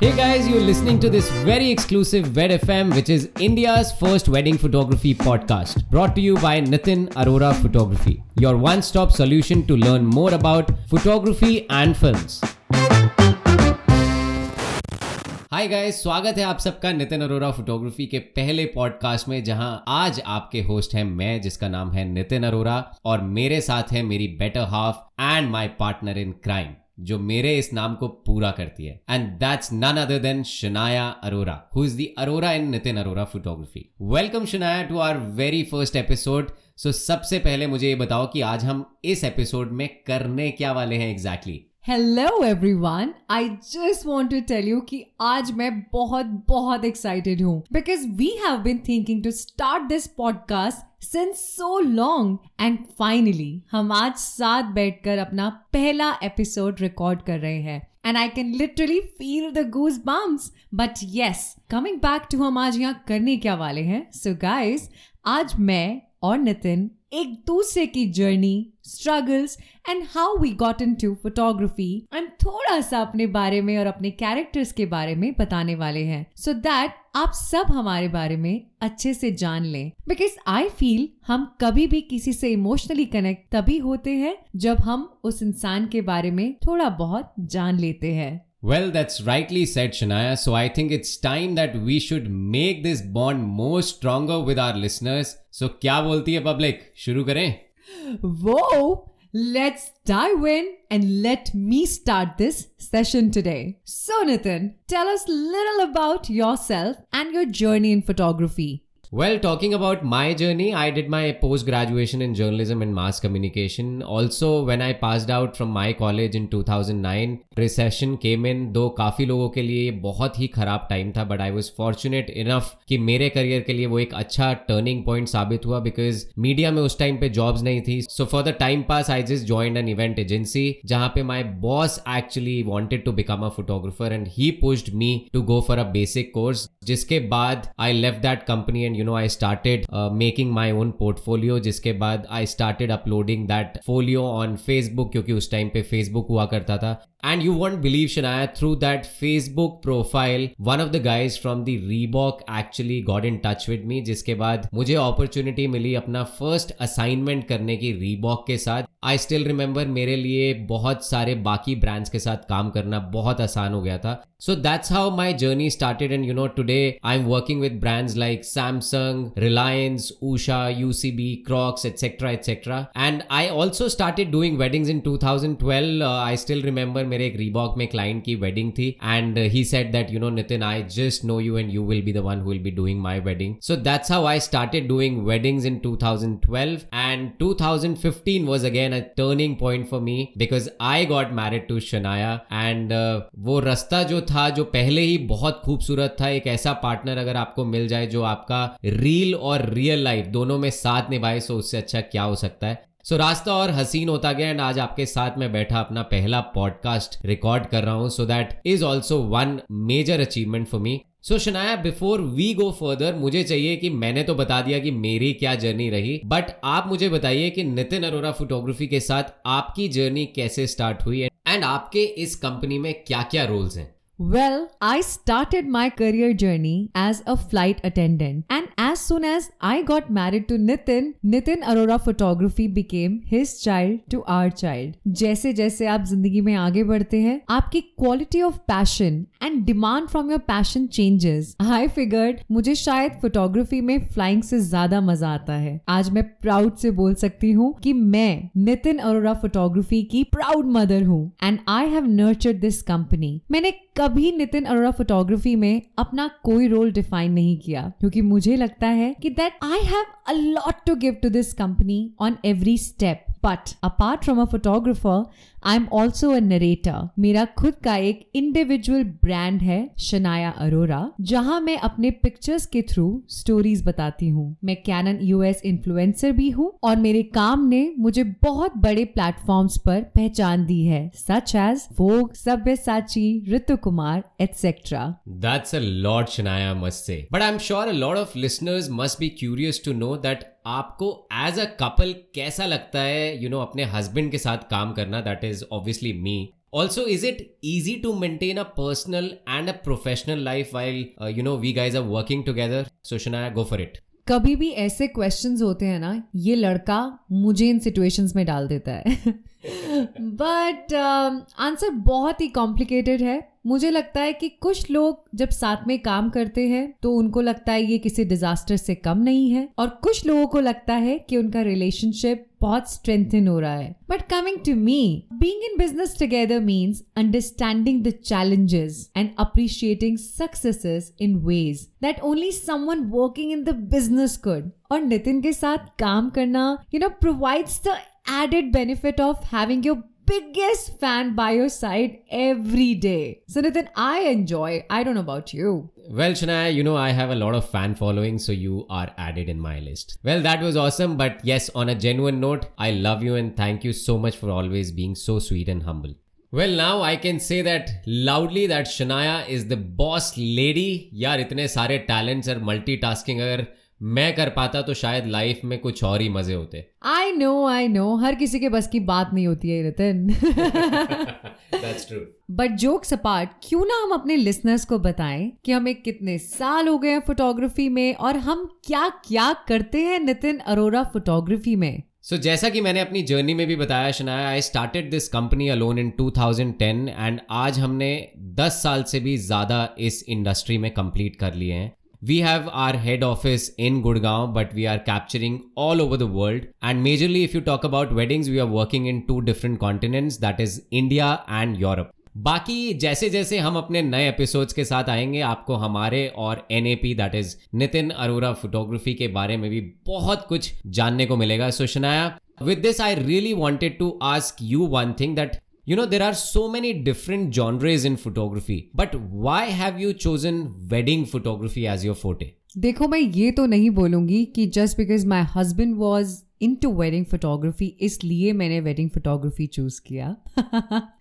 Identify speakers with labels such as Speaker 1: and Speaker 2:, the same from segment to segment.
Speaker 1: Hey guys, you're listening to this very exclusive Wed FM, which is India's first wedding photography podcast, brought to you by Nitin Arora Photography, your one stop solution to learn more about photography and films. Hi guys स्वागत है आप सबका Nitin Arora photography के पहले podcast में जहाँ आज आपके होस्ट हैं मैं जिसका नाम है नितिन अरोरा और मेरे साथ है मेरी better half and my partner in crime जो मेरे इस नाम को पूरा करती है। And that's none other than Shanaya Arora who is the Arora in Nitin Arora photography welcome Shanaya to our very first episode so सबसे पहले मुझे ये बताओ कि आज हम इस एपिसोड में करने क्या वाले हैं exactly exactly?
Speaker 2: Hello everyone I just want to tell you कि आज मैं बहुत बहुत एक्साइटेड हूँ। Because we have been thinking to start this podcast since so long and finally हम आज साथ बैठकर अपना पहला एपिसोड रिकॉर्ड कर रहे हैं। And I can literally feel the goose bumps but yes coming back to हम आज यहाँ करने क्या वाले हैं? सो so गाइस आज मैं और नितिन एक दूसरे की journey struggles and how we got into photography and थोड़ा सा अपने बारे में और अपने कैरेक्टर्स के बारे में बताने वाले हैं। सो so दैट आप सब हमारे बारे में अच्छे से जान लें। बिकॉज़ आई फील हम कभी भी किसी से इमोशनली कनेक्ट तभी होते हैं जब हम उस इंसान के बारे में थोड़ा बहुत जान लेते हैं।
Speaker 1: Well, that's rightly said, Shania. So I think it's time that we should make this bond more stronger with our listeners. So क्या बोलती है public? शुरू करें?
Speaker 2: Whoa! Let's dive in and let me start this session today. So Nitin, tell us a little about yourself and your journey in photography.
Speaker 1: Well, talking about my journey, I did my post graduation in journalism and mass communication. Also, when I passed out from my college in 2009, recession came in. दो काफ़ी लोगों के लिए बहुत ही ख़राब time था but I was fortunate enough कि मेरे करियर के लिए वो एक अच्छा टर्निंग पॉइंट साबित हुआ बिकॉज़ मीडिया में उस टाइम पे जॉब्स नहीं थी so for the time pass I just join an event agency जहाँ पे my boss actually wanted to become a photographer and he pushed me to go for a basic course जिसके बाद I लेव that company and you know I started making my own portfolio जिसके बाद I started uploading that folio on Facebook क्योंकि उस time पे Facebook हुआ करता था। And you won't believe Shanaya through that Facebook profile one of the guys from the Reebok actually got in touch with me जिसके बाद मुझे opportunity मिली अपना फ़र्स्ट असाइनमेंट करने की रीबॉक के साथ। आई स्टिल रिमेंबर मेरे लिए बहुत सारे बाकी ब्रांड्स के साथ काम करना बहुत आसान हो गया था। So that's how my journey started and you know today I am working with brands like Sam Samsung, Reliance, Usha, UCB, Crocs, etc. etc. And I also started doing weddings in 2012. Uh, I still remember एक Reebok में client की wedding थी and uh, he said that you know Nitin I just know you and you will be the one who will be doing my wedding. So that's how I started doing weddings in 2012 and 2015 was again a turning point for me because I got married to Shania and uh, वो रास्ता जो था जो पहले ही बहुत खूबसूरत था एक ऐसा पार्टनर अगर आपको मिल जाए जो आपका रील और रियल लाइफ दोनों में साथ निभाए सो उससे अच्छा क्या हो सकता है? सो so, रास्ता और हसीन होता गया एंड आज आपके साथ में बैठा अपना पहला पॉडकास्ट रिकॉर्ड कर रहा हूँ so that is also one major achievement for me so Shanaya before we go further मुझे चाहिए कि मैंने तो बता दिया कि मेरी क्या जर्नी रही बट आप मुझे बताइए कि नितिन अरोरा फोटोग्राफी के साथ आपकी जर्नी कैसे स्टार्ट हुई एंड आपके इस कंपनी में क्या क्या रोल्स हैं?
Speaker 2: Well, I started my career journey as a flight attendant. And as soon as I got married to Nitin, Nitin Arora Photography became his child to our child. जैसे जैसे आप ज़िंदगी में आगे बढ़ते हैं आपकी quality of passion and demand from your passion changes I figured मुझे शायद फोटोग्राफी में फ्लाइंग से ज़्यादा मज़ा आता है आज मैं प्राउड से बोल सकती हूँ कि मैं नितिन अरोरा फोटोग्राफी की प्राउड मदर हूँ and I have nurtured this company मैंने कभी नितिन अरोड़ा फोटोग्राफी में अपना कोई रोल डिफाइन नहीं किया, क्योंकि मुझे लगता है कि that I have a lot to give to this company on every step but apart from a photographer I am also a narrator मेरा खुद का एक इंडिविजुअल ब्रांड है शनाया अरोरा जहाँ मैं अपने पिक्चर्स के थ्रू स्टोरीज बताती हूँ। मैं कैनन यूएस इन्फ्लुएंसर भी हूँ और मेरे काम ने मुझे बहुत बड़े प्लेटफॉर्म्स पर पहचान दी है सच एज वोग सभ्य साची Ritu Kumar etcetera
Speaker 1: That's a lot, Shanaya, must say. But I'm sure a lot of listeners must be curious to know that आपको एज अ कपल कैसा लगता है यू नो अपने हस्बैंड के साथ काम करना? That is obviously me also is it easy to maintain a personal and a professional life while you know we guys are working together सुशनाया go for it
Speaker 2: कभी भी ऐसे क्वेश्चंस होते हैं ना, ये लड़का मुझे इन सिचुएशंस में डाल देता है। बट आंसर um, बहुत ही कॉम्प्लिकेटेड है. मुझे लगता है कि कुछ लोग जब साथ में काम करते हैं तो उनको लगता है ये किसी डिजास्टर से कम नहीं है और कुछ लोगों को लगता है कि उनका रिलेशनशिप बहुत स्ट्रेंथन हो रहा है. But coming to me being in business together means understanding the challenges and appreciating successes in ways that only someone working in the business could और नितिन के साथ काम करना you know provides the added benefit of having your biggest fan by your side every day. So Nathan, I enjoy. I don't know about you.
Speaker 1: Well, Shania, you know I have a lot of fan following, so you are added in my list. Well, that was awesome, but yes, on a genuine note, I love you and thank you so much for always being so sweet and humble. Well, now I can say that loudly that Shania is the boss lady. Yeah, itne sare talents are multitasking her. मैं कर पाता तो शायद life में कुछ और ही मज़े होते।
Speaker 2: आई नो आई नो हर किसी के बस की बात नहीं होती है नितिन बट जोक सपाट क्यों ना हम अपने लिसनर्स को बताएँ कि हमें कितने साल हो गए हैं फोटोग्राफी में और हम क्या क्या करते हैं नितिन अरोरा फोटोग्राफी में?
Speaker 1: सो so, जैसा कि मैंने अपनी जर्नी में भी बताया Shanaya I started this company alone in 2010 and आज हमने 10 साल से भी ज़्यादा इस इंडस्ट्री में कंप्लीट कर लिए हैं। We have our head office in Gurgaon, but we are capturing all over the world. And majorly, if you talk about weddings, we are working in two different continents that is India and Europe. बाकी जैसे जैसे हम अपने नए episodes के साथ आएँगे आपको हमारे और N A P that is Nitin Arora photography के बारे में भी बहुत कुछ जानने को मिलेगा so Shanaya with this i really wanted to ask you one thing that you know, there are so many different genres in photography, but why have you chosen wedding photography as your forte?
Speaker 2: देखो, मैं ये तो नहीं बोलूँगी कि just because my husband was into wedding photography इसलिए मैंने wedding photography choose किया।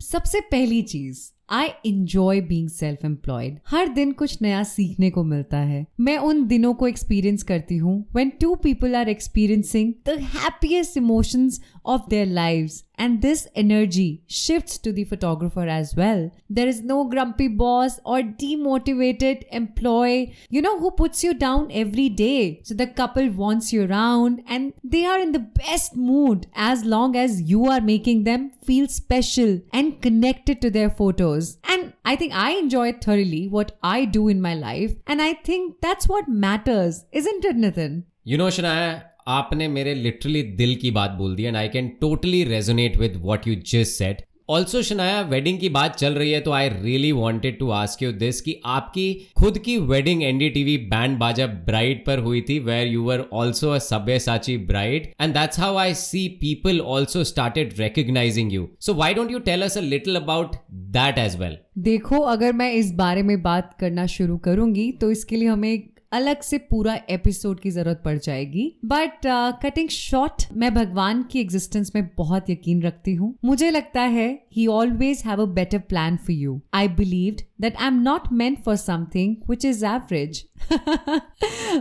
Speaker 2: सबसे पहली चीज़ I enjoy being self employed हर दिन कुछ नया सीखने को मिलता है। मैं उन दिनों को एक्सपीरियंस करती हूँ। When two people are experiencing the happiest emotions of their lives and this energy shifts to the photographer as well. There is no grumpy boss or demotivated employee, you know, who puts you down every day. So the couple wants you around and they are in the best mood as long as you are making them feel special and connected to their photos. And I think I enjoy thoroughly what I do in my life. And I think that's what matters, isn't it, Nathan?
Speaker 1: You know, Shania, आपने मेरे literally दिल की बात बोल दी and I can totally resonate with what you just said also Shanaya wedding की बात चल रही है तो I really wanted to ask you this कि आपकी खुद की wedding NDTV Band Baaja Bride पर हुई थी were you were also a Sabyasachi bride and that's how I see people also started recognizing you so why don't you tell us a little about that as well
Speaker 2: देखो, अगर मैं इस बारे में बात करना शुरू करूँगी तो इसके लिए हमें अलग से पूरा एपिसोड की ज़रूरत पड़ जाएगी। बट कटिंग शॉर्ट मैं भगवान की एग्जिस्टेंस में बहुत यकीन रखती हूँ। मुझे लगता है he always have a better plan for you I believe that I am not meant for something which is average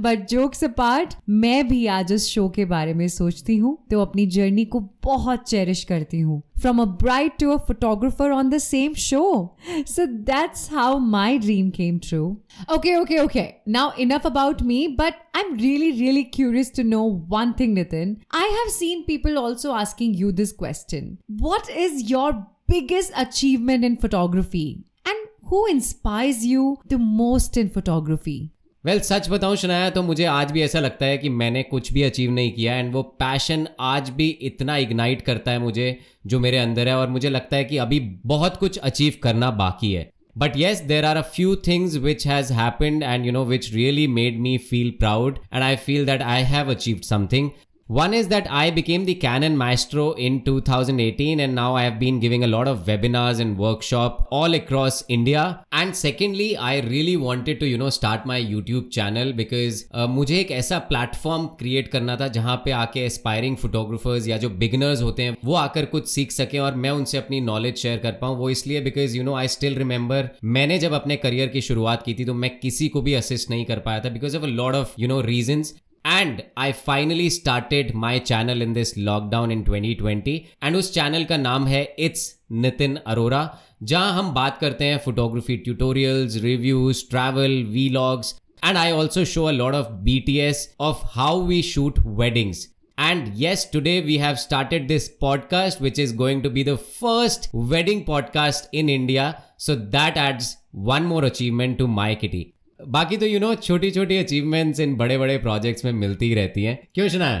Speaker 2: but jokes apart मैं भी आज उस शो के बारे में सोचती हूँ तो अपनी जर्नी को बहुत चेरिश करती हूँ from a bride to a photographer on the same show. So that's how my dream came true. Okay, okay, okay. Now, enough about me, but I'm really, really curious to know one thing, Nitin. I have seen people also asking you this question What is your biggest achievement in photography? And who inspires you the most in photography?
Speaker 1: Well well, सच बताऊँ सुनाया तो मुझे आज भी ऐसा लगता है कि मैंने कुछ भी अचीव नहीं किया एंड वो पैशन आज भी इतना इग्नाइट करता है मुझे जो मेरे अंदर है और मुझे लगता है कि अभी बहुत कुछ अचीव करना बाकी है but yes there are a few things which has happened and you know which really made me feel proud and I feel that I have achieved something One is that I became the Canon Maestro in 2018 and now I have been giving a lot of webinars and workshop all across India. And secondly, I really wanted to, you know, start my YouTube channel because uh, मुझे एक ऐसा platform create करना था जहाँ पे आके aspiring photographers या जो बिगनर्स होते हैं वो आकर कुछ सीख सकें और मैं उनसे अपनी नॉलेज शेयर कर पाऊँ वो इसलिए because you know I still remember मैंने जब अपने करियर की शुरुआत की थी तो मैं किसी को भी असिस्ट नहीं कर पाया था because of a lot of you know reason and I finally started my channel in this lockdown in 2020 and उस चैनल का नाम है इट्स नितिन अरोरा जहाँ हम बात करते हैं photography tutorial reviews travel vlogs and I also show a lot of B T S of how we shoot weddings and yes today we have started this podcast which is going to be the first wedding podcast in India so that adds one more achievement to my kitty बाकी तो you know छोटी छोटी achievements in बड़े बड़े projects में मिलती ही रहती हैं। क्यों सुना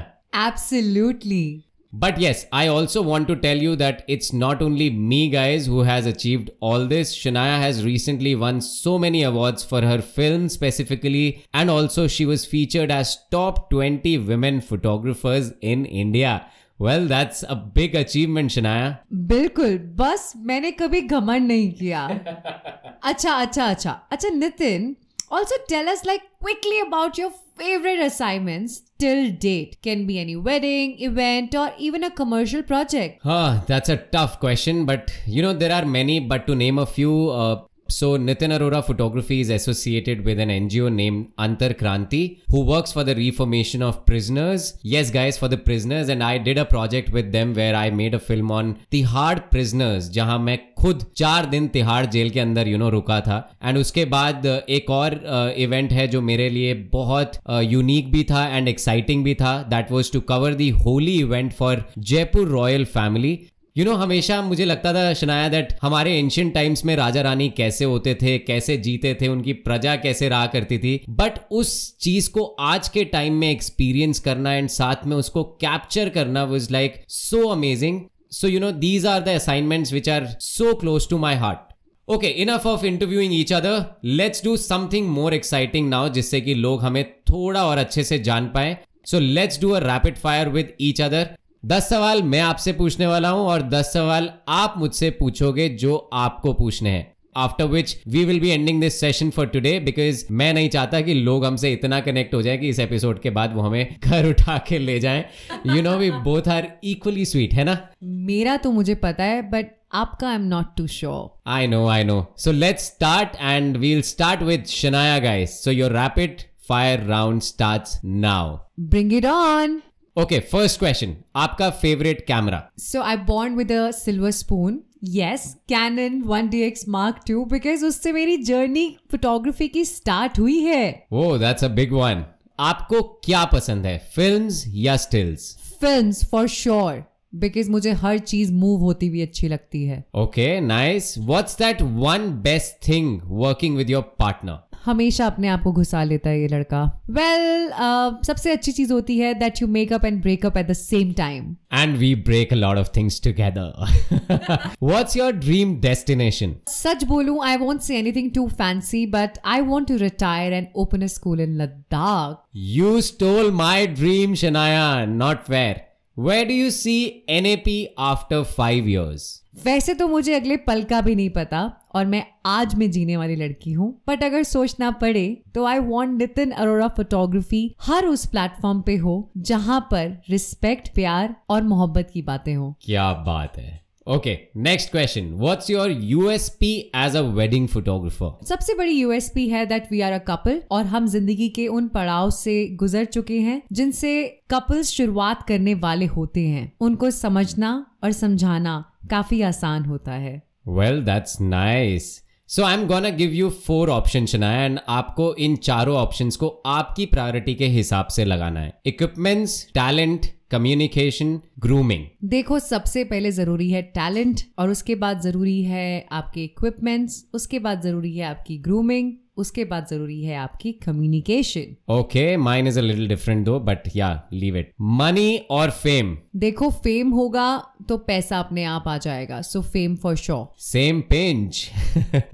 Speaker 2: absolutely
Speaker 1: but yes I also want to tell you that it's not only me guys who has achieved all this Shanaya has recently won so many awards for her film specifically and also she was featured as top twenty women photographers in India well that's a big achievement Shanaya
Speaker 2: बिल्कुल। बस मैंने कभी घमंड नहीं किया। अच्छा अच्छा अच्छा। अच्छा Nitin also tell us like quickly about your favorite assignments till date. Can be any wedding event or even a commercial project.
Speaker 1: Huh, that's a tough question, but you know, there are many, but to name a few, uh, so Nitin Arora Photography is associated with an NGO named Antar Kranti who works for the reformation of prisoners. Yes, guys, for the prisoners. And I did a project with them where I made a film on Tihad prisoners, जहाँ मैं खुद चार दिन Tihar jail के अंदर you know रुका था and उसके बाद uh, एक और इवेंट है जो मेरे लिए बहुत यूनिक भी था एंड एक्साइटिंग भी था that was to cover the Holi event for Jaipur royal family you you know know, हमेशा मुझे लगता था शनाया दैट हमारे एंशियंट टाइम्स में राजा रानी कैसे होते थे कैसे जीते थे उनकी प्रजा कैसे रहा करती थी। बट उस चीज़ को आज के टाइम में एक्सपीरियंस करना एंड साथ में उसको कैप्चर करना was like so amazing so you know these are the assignments which are so close to my heart okay enough of interviewing each other let's do something more exciting now जिससे कि लोग हमें थोड़ा और अच्छे से जान पाए। So let's do a rapid fire with each other दस सवाल मैं आपसे पूछने वाला हूँ और दस सवाल आप मुझसे पूछोगे जो आपको पूछने हैं। After which we will be ending this session for today because मैं नहीं चाहता कि लोग हमसे इतना कनेक्ट हो जाए कि इस एपिसोड के बाद वो हमें घर उठा के ले जाए। You know we both are equally sweet है ना?
Speaker 2: मेरा तो मुझे पता है बट आपका I am not too sure
Speaker 1: I know I know so let's start and we'll start with Shania, guys so your rapid fire round start now
Speaker 2: bring it on
Speaker 1: Okay, first question. आपका favorite camera?
Speaker 2: So I born with a silver spoon. Yes, Canon 1DX Mark II because उससे मेरी journey photography की start हुई है
Speaker 1: Oh, that's a big one. आपको क्या पसंद है फिल्म्स या stills
Speaker 2: films for sure because मुझे हर चीज़ मूव होती हुई अच्छी लगती है
Speaker 1: okay nice what's that one best thing working with your partner
Speaker 2: हमेशा अपने आप को घुसा लेता है ये लड़का वेल well, uh, सबसे अच्छी चीज़ होती है that you makeup and breakup at the same time
Speaker 1: and we break a lot of things together what's your dream destination
Speaker 2: सच बोलूँ I want say anything too fancy but I want to retire and open a school in Ladakh
Speaker 1: you stole my dream Shania. Not fair. Where C N A P after five years
Speaker 2: वैसे तो मुझे अगले पल का भी नहीं पता और मैं आज में जीने वाली लड़की हूँ। बट अगर सोचना पड़े तो I want Nitin Arora photography हर उस प्लेटफॉर्म पे हो जहाँ पर रिस्पेक्ट प्यार और मोहब्बत की बातें हो।
Speaker 1: क्या बात है। Okay next question what's your USP as a wedding photographer
Speaker 2: सबसे बड़ी यूएसपी है that we are a couple और हम ज़िंदगी के उन पड़ाव से गुजर चुके हैं जिनसे कपल्स शुरुआत करने वाले होते हैं। उनको समझना और समझाना काफ़ी आसान होता है।
Speaker 1: Well that's nice so I am gonna give you four option Shanaya and आपको इन चारों ऑप्शन को आपकी प्रायोरिटी के हिसाब से लगाना है। इक्विपमेंट टैलेंट कम्युनिकेशन ग्रूमिंग
Speaker 2: देखो सबसे पहले ज़रूरी है टैलेंट और उसके बाद ज़रूरी है आपके इक्विपमेंट्स उसके बाद ज़रूरी है आपकी ग्रूमिंग उसके बाद ज़रूरी है आपकी communication
Speaker 1: okay mine is a little different though but yeah leave it money और फेम
Speaker 2: देखो फेम होगा तो पैसा अपने आप आ जाएगा so fame for sure
Speaker 1: same page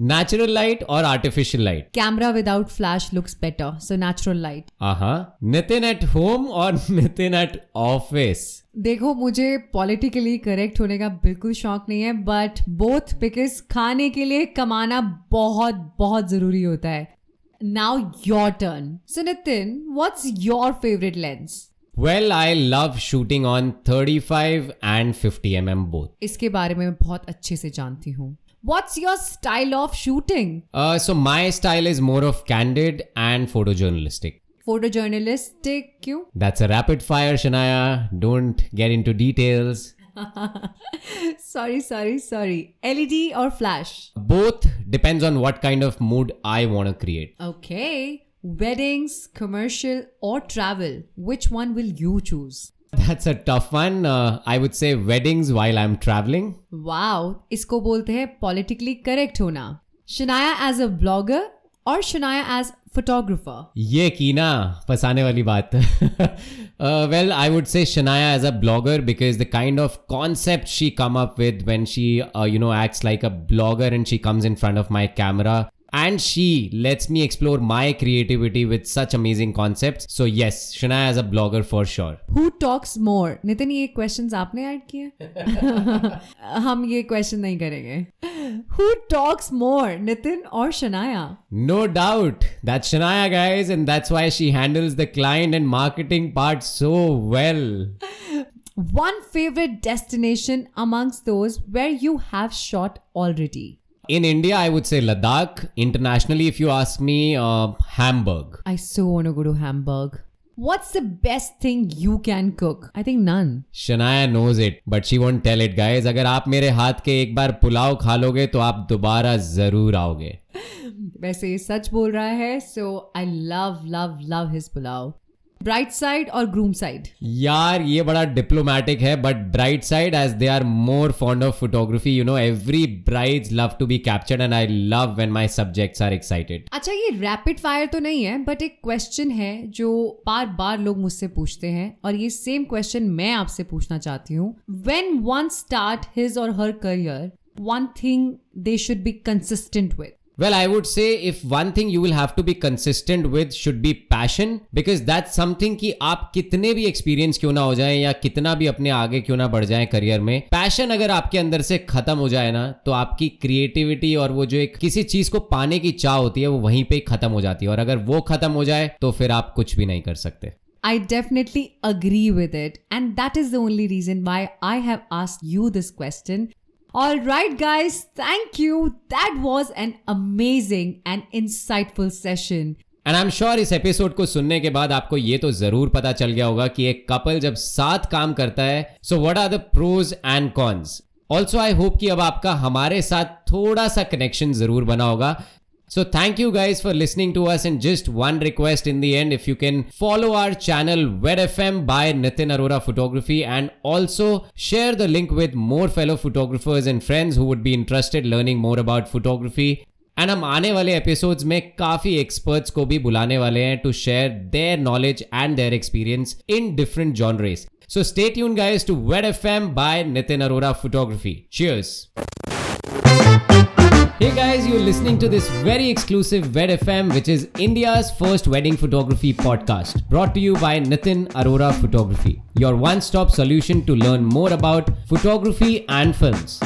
Speaker 1: natural light और artificial light
Speaker 2: camera without flash looks better so
Speaker 1: natural light Nitin at home और नितिन एट ऑफ़ ऑफ़िस
Speaker 2: देखो मुझे पॉलिटिकली करेक्ट होने का बिल्कुल शौक नहीं है बट बोथ बिकॉज़ खाने के लिए कमाना बहुत बहुत ज़रूरी होता है। Now your turn so Nitin what's your favourite lens
Speaker 1: well I love shooting on 35 and fifty M M both
Speaker 2: इसके बारे में मैं बहुत अच्छे से जानती हूँ। What's your style of shooting?
Speaker 1: Uh, so my style is more of candid and photojournalistic.
Speaker 2: Photojournalistic क्यों
Speaker 1: That's a rapid fire, Shania. Don't get into details.
Speaker 2: sorry sorry sorry led or flash
Speaker 1: Both depends on what kind of mood I want to create.
Speaker 2: okay weddings commercial or travel which one will you choose
Speaker 1: That's a tough one. Uh, I would say weddings while I'm traveling.
Speaker 2: wow इसको बोलते हैं politically correct होना Shanaya as a blogger और Shanaya as photographer.
Speaker 1: ये की ना, फंसाने वाली बात। Well I would say Shanaya as a blogger because the kind of concept she come up with when she you know acts like a blogger and she comes in front of my camera and she lets me explore my creativity with such amazing concepts so yes shania as a blogger for sure
Speaker 2: Who talks more? Nitin ये questions आपने add किए हम ये question नहीं करेंगे Who talks more? Nitin और Shanaya
Speaker 1: no doubt that's shania guys and that's why she handles the client and marketing part so well
Speaker 2: One favorite destination amongst those where you have shot already.
Speaker 1: in india i would say ladakh internationally if you ask me uh, hamburg
Speaker 2: I so want to go to Hamburg. What's the best thing you can cook? I think none.
Speaker 1: Shanaya knows it but she won't tell it guys अगर आप मेरे हाथ के एक बार पुलाव खा लोगे तो आप दोबारा जरूर आओगे
Speaker 2: वैसे ये सच बोल रहा है so I love love love his pulao bright side और ग्रूम साइड
Speaker 1: यार ये बड़ा डिप्लोमेटिक है but bride side as they are more fond of photography you know every brides love to be captured and I love when my subjects are excited
Speaker 2: अच्छा ये rapid fire तो नहीं है but एक क्वेश्चन है जो बार बार लोग मुझसे पूछते हैं और ये सेम क्वेश्चन मैं आपसे पूछना चाहती हूँ। वेन वन स्टार्ट हिज और her career one thing they should be consistent with
Speaker 1: well I would say if one thing you will have to be consistent with should be passion because that something कि आप कितने भी experience क्यों ना हो जाए या कितना भी अपने आगे क्यों ना बढ़ जाए करियर में पैशन अगर आपके अंदर से खत्म हो जाए ना तो आपकी क्रिएटिविटी और वो जो एक किसी चीज़ को पाने की चाह होती है, वो वहीं पे खत्म हो जाती है और अगर वो खत्म हो जाए तो फिर आप कुछ भी नहीं कर सकते
Speaker 2: I definitely agree with it. And that is the only reason why I have asked you this question All right, guys, thank you. That was an amazing and insightful session.
Speaker 1: And I am sure इस episode को सुनने के बाद आपको ये तो ज़रूर पता चल गया होगा कि एक कपल जब साथ काम करता है so what are the pros and cons also I hope कि अब आपका हमारे साथ थोड़ा सा कनेक्शन ज़रूर बना होगा So thank you guys for listening to us and just one request in the end if you can follow our channel Wed FM by Nitin Arora Photography and also share the link with more fellow photographers and friends who would be interested learning more about photography and हम आने वाले episodes में काफी experts को भी बुलाने वाले हैं to share their knowledge and their experience in different genres so stay tune guys to wed FM by Nitin Arora photography cheers Hey guys, you're listening to this very exclusive Wed FM, which is India's first wedding photography podcast, brought to you by Nitin Arora Photography, your one stop solution to learn more about photography and films.